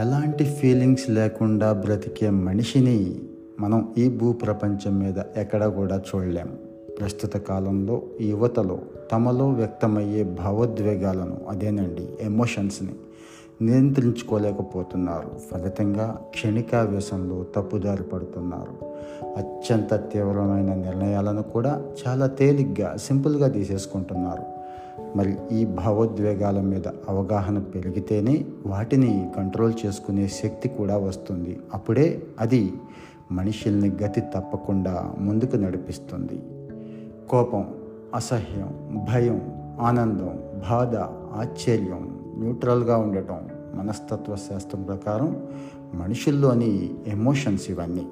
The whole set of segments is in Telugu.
ఎలాంటి ఫీలింగ్స్ లేకుండా బ్రతికే మనిషిని మనం ఈ భూ ప్రపంచం మీద ఎక్కడ కూడా చూడలేము ప్రస్తుత కాలంలో యువతలో తమలో వ్యక్తమయ్యే భావోద్వేగాలను అదేనండి ఎమోషన్స్ని నియంత్రించుకోలేకపోతున్నారు. ఫలితంగా క్షణికావేశంలో తప్పుదారి పడుతున్నారు. అత్యంత తీవ్రమైన నిర్ణయాలను కూడా చాలా తేలిగ్గా సింపుల్గా తీసేసుకుంటున్నారు. మరి ఈ భావోద్వేగాల మీద అవగాహన పెరిగితేనే వాటిని కంట్రోల్ చేసుకునే శక్తి కూడా వస్తుంది. అప్పుడే అది మనుషుల్ని గతి తప్పకుండా ముందుకు నడిపిస్తుంది. కోపం అసహ్యం భయం ఆనందం బాధ ఆశ్చర్యం న్యూట్రల్గా ఉండటం మనస్తత్వ శాస్త్రం ప్రకారం మనుషుల్లోని ఎమోషన్స్ ఇవన్నీ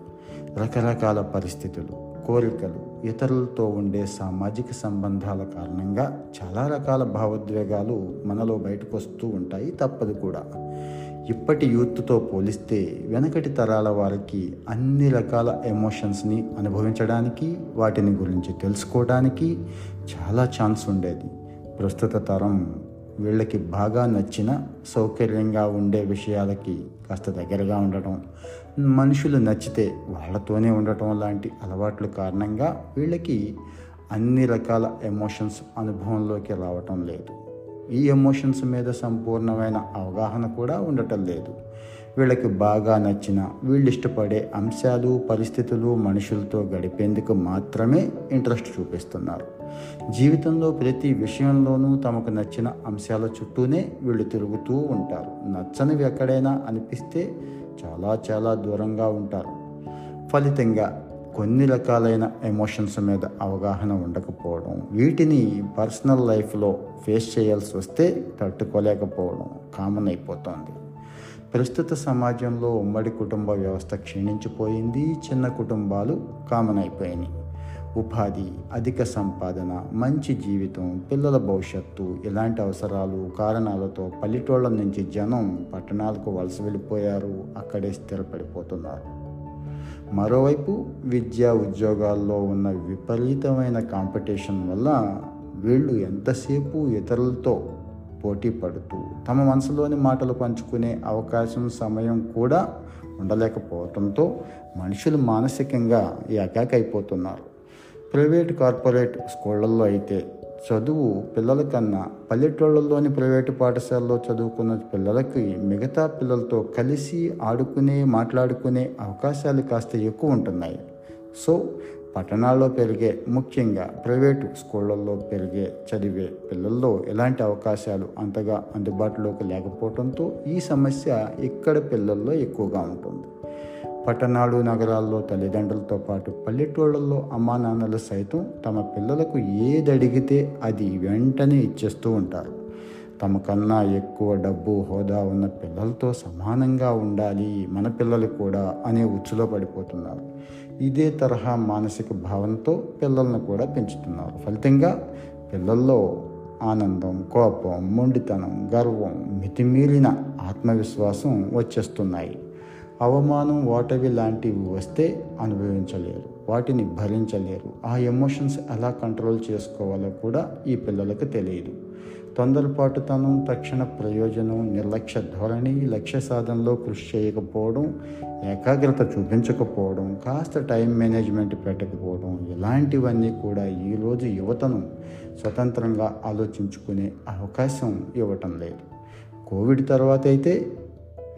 రకరకాల పరిస్థితులు. కోరికలు ఇతరులతో ఉండే సామాజిక సంబంధాల కారణంగా చాలా రకాల భావోద్వేగాలు మనలో బయటకు వస్తూ ఉంటాయి తప్పదు కూడా. ఇప్పటి యూత్తో పోలిస్తే వెనకటి తరాల వారికి అన్ని రకాల ఎమోషన్స్ని అనుభవించడానికి వాటిని గురించి తెలుసుకోవడానికి చాలా ఛాన్స్ ఉండేది. ప్రస్తుత తరం వీళ్ళకి బాగా నచ్చిన సౌకర్యంగా ఉండే విషయాలకి కాస్త దగ్గరగా ఉండటం మనుషులు నచ్చితే వాళ్ళతోనే ఉండటం లాంటి అలవాట్ల కారణంగా వీళ్ళకి అన్ని రకాల ఎమోషన్స్ అనుభవంలోకి రావటం లేదు. ఈ ఎమోషన్స్ మీద సంపూర్ణమైన అవగాహన కూడా ఉండటం లేదు. వీళ్ళకి బాగా నచ్చిన వీళ్ళు ఇష్టపడే అంశాలు పరిస్థితులు మనుషులతో గడిపేందుకు మాత్రమే ఇంట్రెస్ట్ చూపిస్తున్నారు. జీవితంలో ప్రతి విషయంలోనూ తమకు నచ్చిన అంశాల చుట్టూనే వీళ్ళు తిరుగుతూ ఉంటారు. నచ్చనివి ఎక్కడైనా అనిపిస్తే చాలా చాలా దూరంగా ఉంటారు. ఫలితంగా కొన్ని రకాలైన ఎమోషన్స్ మీద అవగాహన ఉండకపోవడం వీటిని పర్సనల్ లైఫ్లో ఫేస్ చేయాల్సి వస్తే తట్టుకోలేకపోవడం కామన్ అయిపోతుంది. ప్రస్తుత సమాజంలో ఉమ్మడి కుటుంబ వ్యవస్థ క్షీణించిపోయింది చిన్న కుటుంబాలు కామన్ అయిపోయినాయి ఉపాధి అధిక సంపాదన మంచి జీవితం పిల్లల భవిష్యత్తు ఇలాంటి అవసరాలు కారణాలతో పల్లెటూళ్ళ నుంచి జనం పట్టణాలకు వలస వెళ్ళిపోయారు అక్కడే స్థిరపడిపోతున్నారు. మరోవైపు విద్యా ఉద్యోగాల్లో ఉన్న విపరీతమైన కాంపిటీషన్ వల్ల వీళ్ళు ఎంతసేపు ఇతరులతో పోటీ పడుతూ తమ మనసులోని మాటలు పంచుకునే అవకాశం సమయం కూడా ఉండలేకపోవడంతో మనుషులు మానసికంగా ఏకాకైపోతున్నారు. ప్రైవేట్ కార్పొరేట్ స్కూళ్ళల్లో అయితే చదువు పిల్లల కన్నా పల్లెటూళ్ళలోని ప్రైవేటు పాఠశాలలో చదువుకున్న పిల్లలకి మిగతా పిల్లలతో కలిసి ఆడుకునే మాట్లాడుకునే అవకాశాలు కాస్త ఎక్కువ ఉంటున్నాయి. సో పట్టణాల్లో పెరిగే ముఖ్యంగా ప్రైవేటు స్కూళ్ళల్లో పెరిగే చదివే పిల్లల్లో ఎలాంటి అవకాశాలు అంతగా అందుబాటులోకి లేకపోవడంతో ఈ సమస్య ఇక్కడ పిల్లల్లో ఎక్కువగా ఉంటుంది. పట్టణాలు నగరాల్లో తల్లిదండ్రులతో పాటు పల్లెటూళ్ళల్లో అమ్మా నాన్నలు సైతం తమ పిల్లలకు ఏది అడిగితే అది వెంటనే ఇచ్చేస్తూ ఉంటారు. తమకన్నా ఎక్కువ డబ్బు హోదా ఉన్న పిల్లలతో సమానంగా ఉండాలి మన పిల్లలు కూడా అనే ఉచ్చులో పడిపోతున్నారు. ఇదే తరహా మానసిక భావంతో పిల్లలను కూడా పెంచుతున్నారు. ఫలితంగా పిల్లల్లో ఆనందం కోపం మొండితనం గర్వం మితిమీరిన ఆత్మవిశ్వాసం వచ్చేస్తున్నాయి. అవమానం ఓటవి లాంటివి వస్తే అనుభవించలేరు వాటిని భరించలేరు. ఆ ఎమోషన్స్ ఎలా కంట్రోల్ చేసుకోవాలో కూడా ఈ పిల్లలకు తెలియదు. తొందరపాటుతనం తక్షణ ప్రయోజనం నిర్లక్ష్య ధోరణి లక్ష్య సాధనలో కృషి చేయకపోవడం ఏకాగ్రత చూపించకపోవడం కాస్త టైం మేనేజ్మెంట్ పెట్టకపోవడం ఇలాంటివన్నీ కూడా ఈరోజు యువతను స్వతంత్రంగా ఆలోచించుకునే అవకాశం ఇవ్వటం లేదు. కోవిడ్ తర్వాత అయితే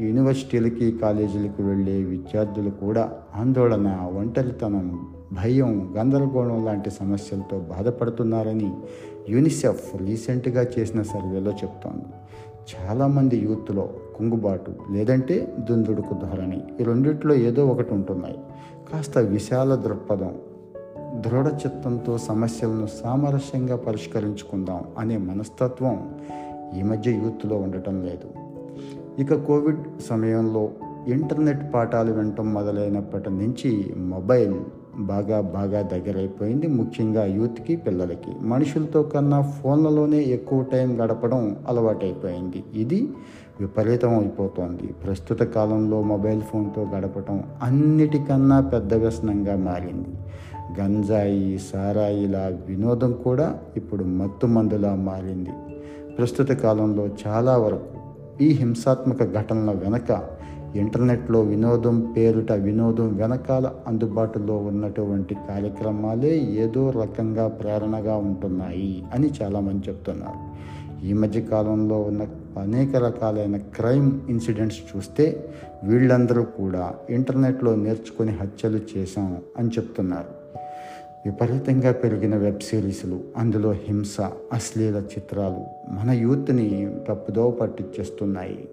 యూనివర్సిటీలకి కాలేజీలకు వెళ్ళే విద్యార్థులు కూడా ఆందోళన ఒంటరితనం భయం గందరగోళం లాంటి సమస్యలతో బాధపడుతున్నారని యూనిసెఫ్ రీసెంట్గా చేసిన సర్వేలో చెప్తోంది. చాలామంది యూత్లో కుంగుబాటు లేదంటే దుందుడుకు ధోరణి. ఈ రెండిట్లో ఏదో ఒకటి ఉంటున్నాయి. కాస్త విశాల దృక్పథం దృఢ చిత్తంతో సమస్యలను సామరస్యంగా పరిష్కరించుకుందాం అనే మనస్తత్వం ఈ మధ్య యూత్లో ఉండటం లేదు. ఇక కోవిడ్ సమయంలో ఇంటర్నెట్ పాఠాలు వినటం మొదలైనప్పటి నుంచి మొబైల్ బాగా బాగా దగ్గరైపోయింది. ముఖ్యంగా యూత్కి పిల్లలకి. మనుషులతో కన్నా ఫోన్లలోనే ఎక్కువ టైం గడపడం అలవాటైపోయింది. ఇది విపరీతం అయిపోతోంది ప్రస్తుత కాలంలో మొబైల్ ఫోన్తో గడపటం అన్నిటికన్నా పెద్ద వ్యసనంగా మారింది. గంజాయి సారాయిలా వినోదం కూడా ఇప్పుడు మత్తు మందులా మారింది. ప్రస్తుత కాలంలో చాలా వరకు ఈ హింసాత్మక ఘటనల వెనక ఇంటర్నెట్లో వినోదం పేరుట వినోదం వెనకాల అందుబాటులో ఉన్నటువంటి కార్యక్రమాలే ఏదో రకంగా ప్రేరణగా ఉంటున్నాయి అని చాలామంది చెప్తున్నారు. ఈ మధ్య కాలంలో ఉన్న అనేక రకాలైన క్రైమ్ ఇన్సిడెంట్స్ చూస్తే వీళ్ళందరూ కూడా ఇంటర్నెట్లో నేర్చుకొని హత్యలు చేశాం అని చెప్తున్నారు. విపరీతంగా పెరిగిన వెబ్ సిరీస్లు అందులో హింస అశ్లీల చిత్రాలు మన యూత్ని తప్పుదోవ పట్టించేస్తున్నాయి.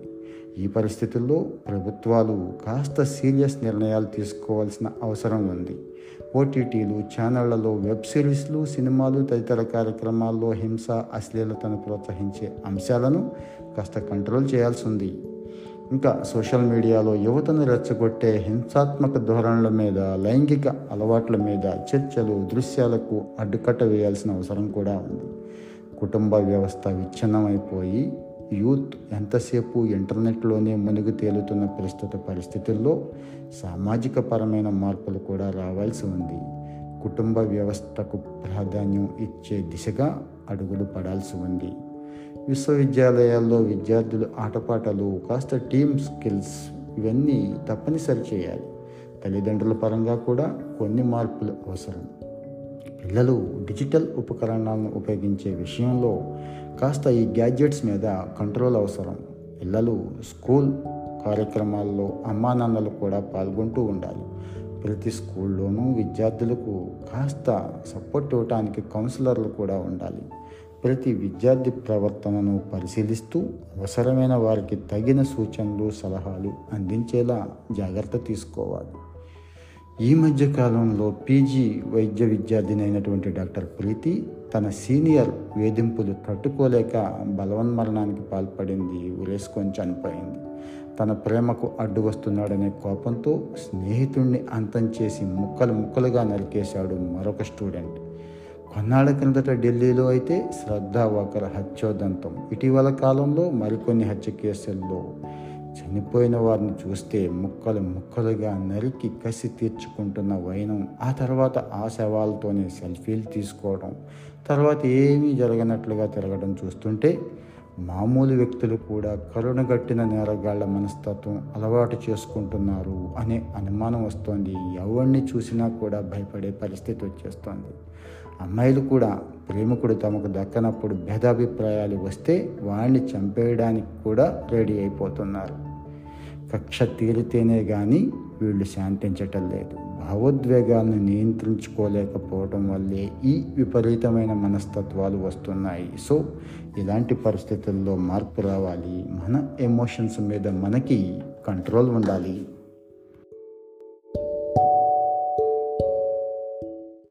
ఈ పరిస్థితుల్లో ప్రభుత్వాలు కాస్త సీరియస్ నిర్ణయాలు తీసుకోవాల్సిన అవసరం ఉంది. ఓటీటీలు ఛానళ్ళలో వెబ్ సిరీస్లు సినిమాలు తదితర కార్యక్రమాల్లో హింస అశ్లీలతను ప్రోత్సహించే అంశాలను కాస్త కంట్రోల్ చేయాల్సి ఉంది. ఇంకా సోషల్ మీడియాలో యువతను రెచ్చగొట్టే హింసాత్మక ధోరణుల మీద లైంగిక అలవాట్ల మీద చర్చలు దృశ్యాలకు అడ్డుకట్ట వేయాల్సిన అవసరం కూడా ఉంది. కుటుంబ వ్యవస్థ విచ్ఛిన్నమైపోయి యూత్ ఎంతసేపు ఇంటర్నెట్లోనే మునిగి తేలుతున్న ప్రస్తుత పరిస్థితుల్లో సామాజిక పరమైన మార్పులు కూడా రావాల్సి ఉంది. కుటుంబ వ్యవస్థకు ప్రాధాన్యం ఇచ్చే దిశగా అడుగులు పడాల్సి ఉంది. విశ్వవిద్యాలయాల్లో విద్యార్థులు ఆటపాటలు కాస్త టీమ్ స్కిల్స్ ఇవన్నీ తప్పనిసరి చేయాలి. తల్లిదండ్రుల పరంగా కూడా కొన్ని మార్పులు అవసరం. పిల్లలు డిజిటల్ ఉపకరణాలను ఉపయోగించే విషయంలో కాస్త ఈ గ్యాడ్జెట్స్ మీద కంట్రోల్ అవసరం. పిల్లలు స్కూల్ కార్యక్రమాల్లో అమ్మా నాన్నలు కూడా పాల్గొంటూ ఉండాలి. ప్రతి స్కూల్లోనూ విద్యార్థులకు కాస్త సపోర్ట్ ఇవ్వడానికి కౌన్సిలర్లు కూడా ఉండాలి. ప్రతి విద్యార్థి ప్రవర్తనను పరిశీలిస్తూ అవసరమైన వారికి తగిన సూచనలు సలహాలు అందించేలా జాగ్రత్త తీసుకోవాలి. ఈ మధ్య కాలంలో పీజీ వైద్య విద్యార్థిని అయినటువంటి డాక్టర్ ప్రీతి తన సీనియర్ వేధింపులు తట్టుకోలేక బలవన్మరణానికి పాల్పడింది ఉరేసుకొని చనిపోయింది. తన ప్రేమకు అడ్డు వస్తున్నాడనే కోపంతో స్నేహితుడిని అంతం చేసి ముక్కలు ముక్కలుగా నరికేశాడు మరొక స్టూడెంట్. కొన్నాళ్ళ క్రిందట ఢిల్లీలో అయితే శ్రద్ధా ఒకరు హత్యోదంతం. ఇటీవల కాలంలో మరికొన్ని హత్య కేసుల్లో చనిపోయిన వారిని చూస్తే ముక్కలు ముక్కలుగా నరికి కసి తీర్చుకుంటున్న వైనం ఆ తర్వాత ఆ శవాలతోనే సెల్ఫీలు తీసుకోవడం తర్వాత ఏమీ జరగనట్లుగా తిరగడం చూస్తుంటే మామూలు వ్యక్తులు కూడా కరుణగట్టిన నేరగాళ్ళ మనస్తత్వం అలవాటు చేసుకుంటున్నారు అనే అనుమానం వస్తోంది. ఎవరిని చూసినా కూడా భయపడే పరిస్థితి వచ్చేస్తోంది. అమ్మాయిలు కూడా ప్రేమికుడు తమకు దక్కనప్పుడు భేదాభిప్రాయాలు వస్తే వాడిని చంపేయడానికి కూడా రెడీ అయిపోతున్నారు. కక్ష తీరితేనే కానీ వీళ్ళు శాంతించటం లేదు. భావోద్వేగాలను నియంత్రించుకోలేకపోవడం వల్లే ఈ విపరీతమైన మనస్తత్వాలు వస్తున్నాయి. సో ఇలాంటి పరిస్థితుల్లో మార్పు రావాలి. మన ఎమోషన్స్ మీద మనకి కంట్రోల్ ఉండాలి.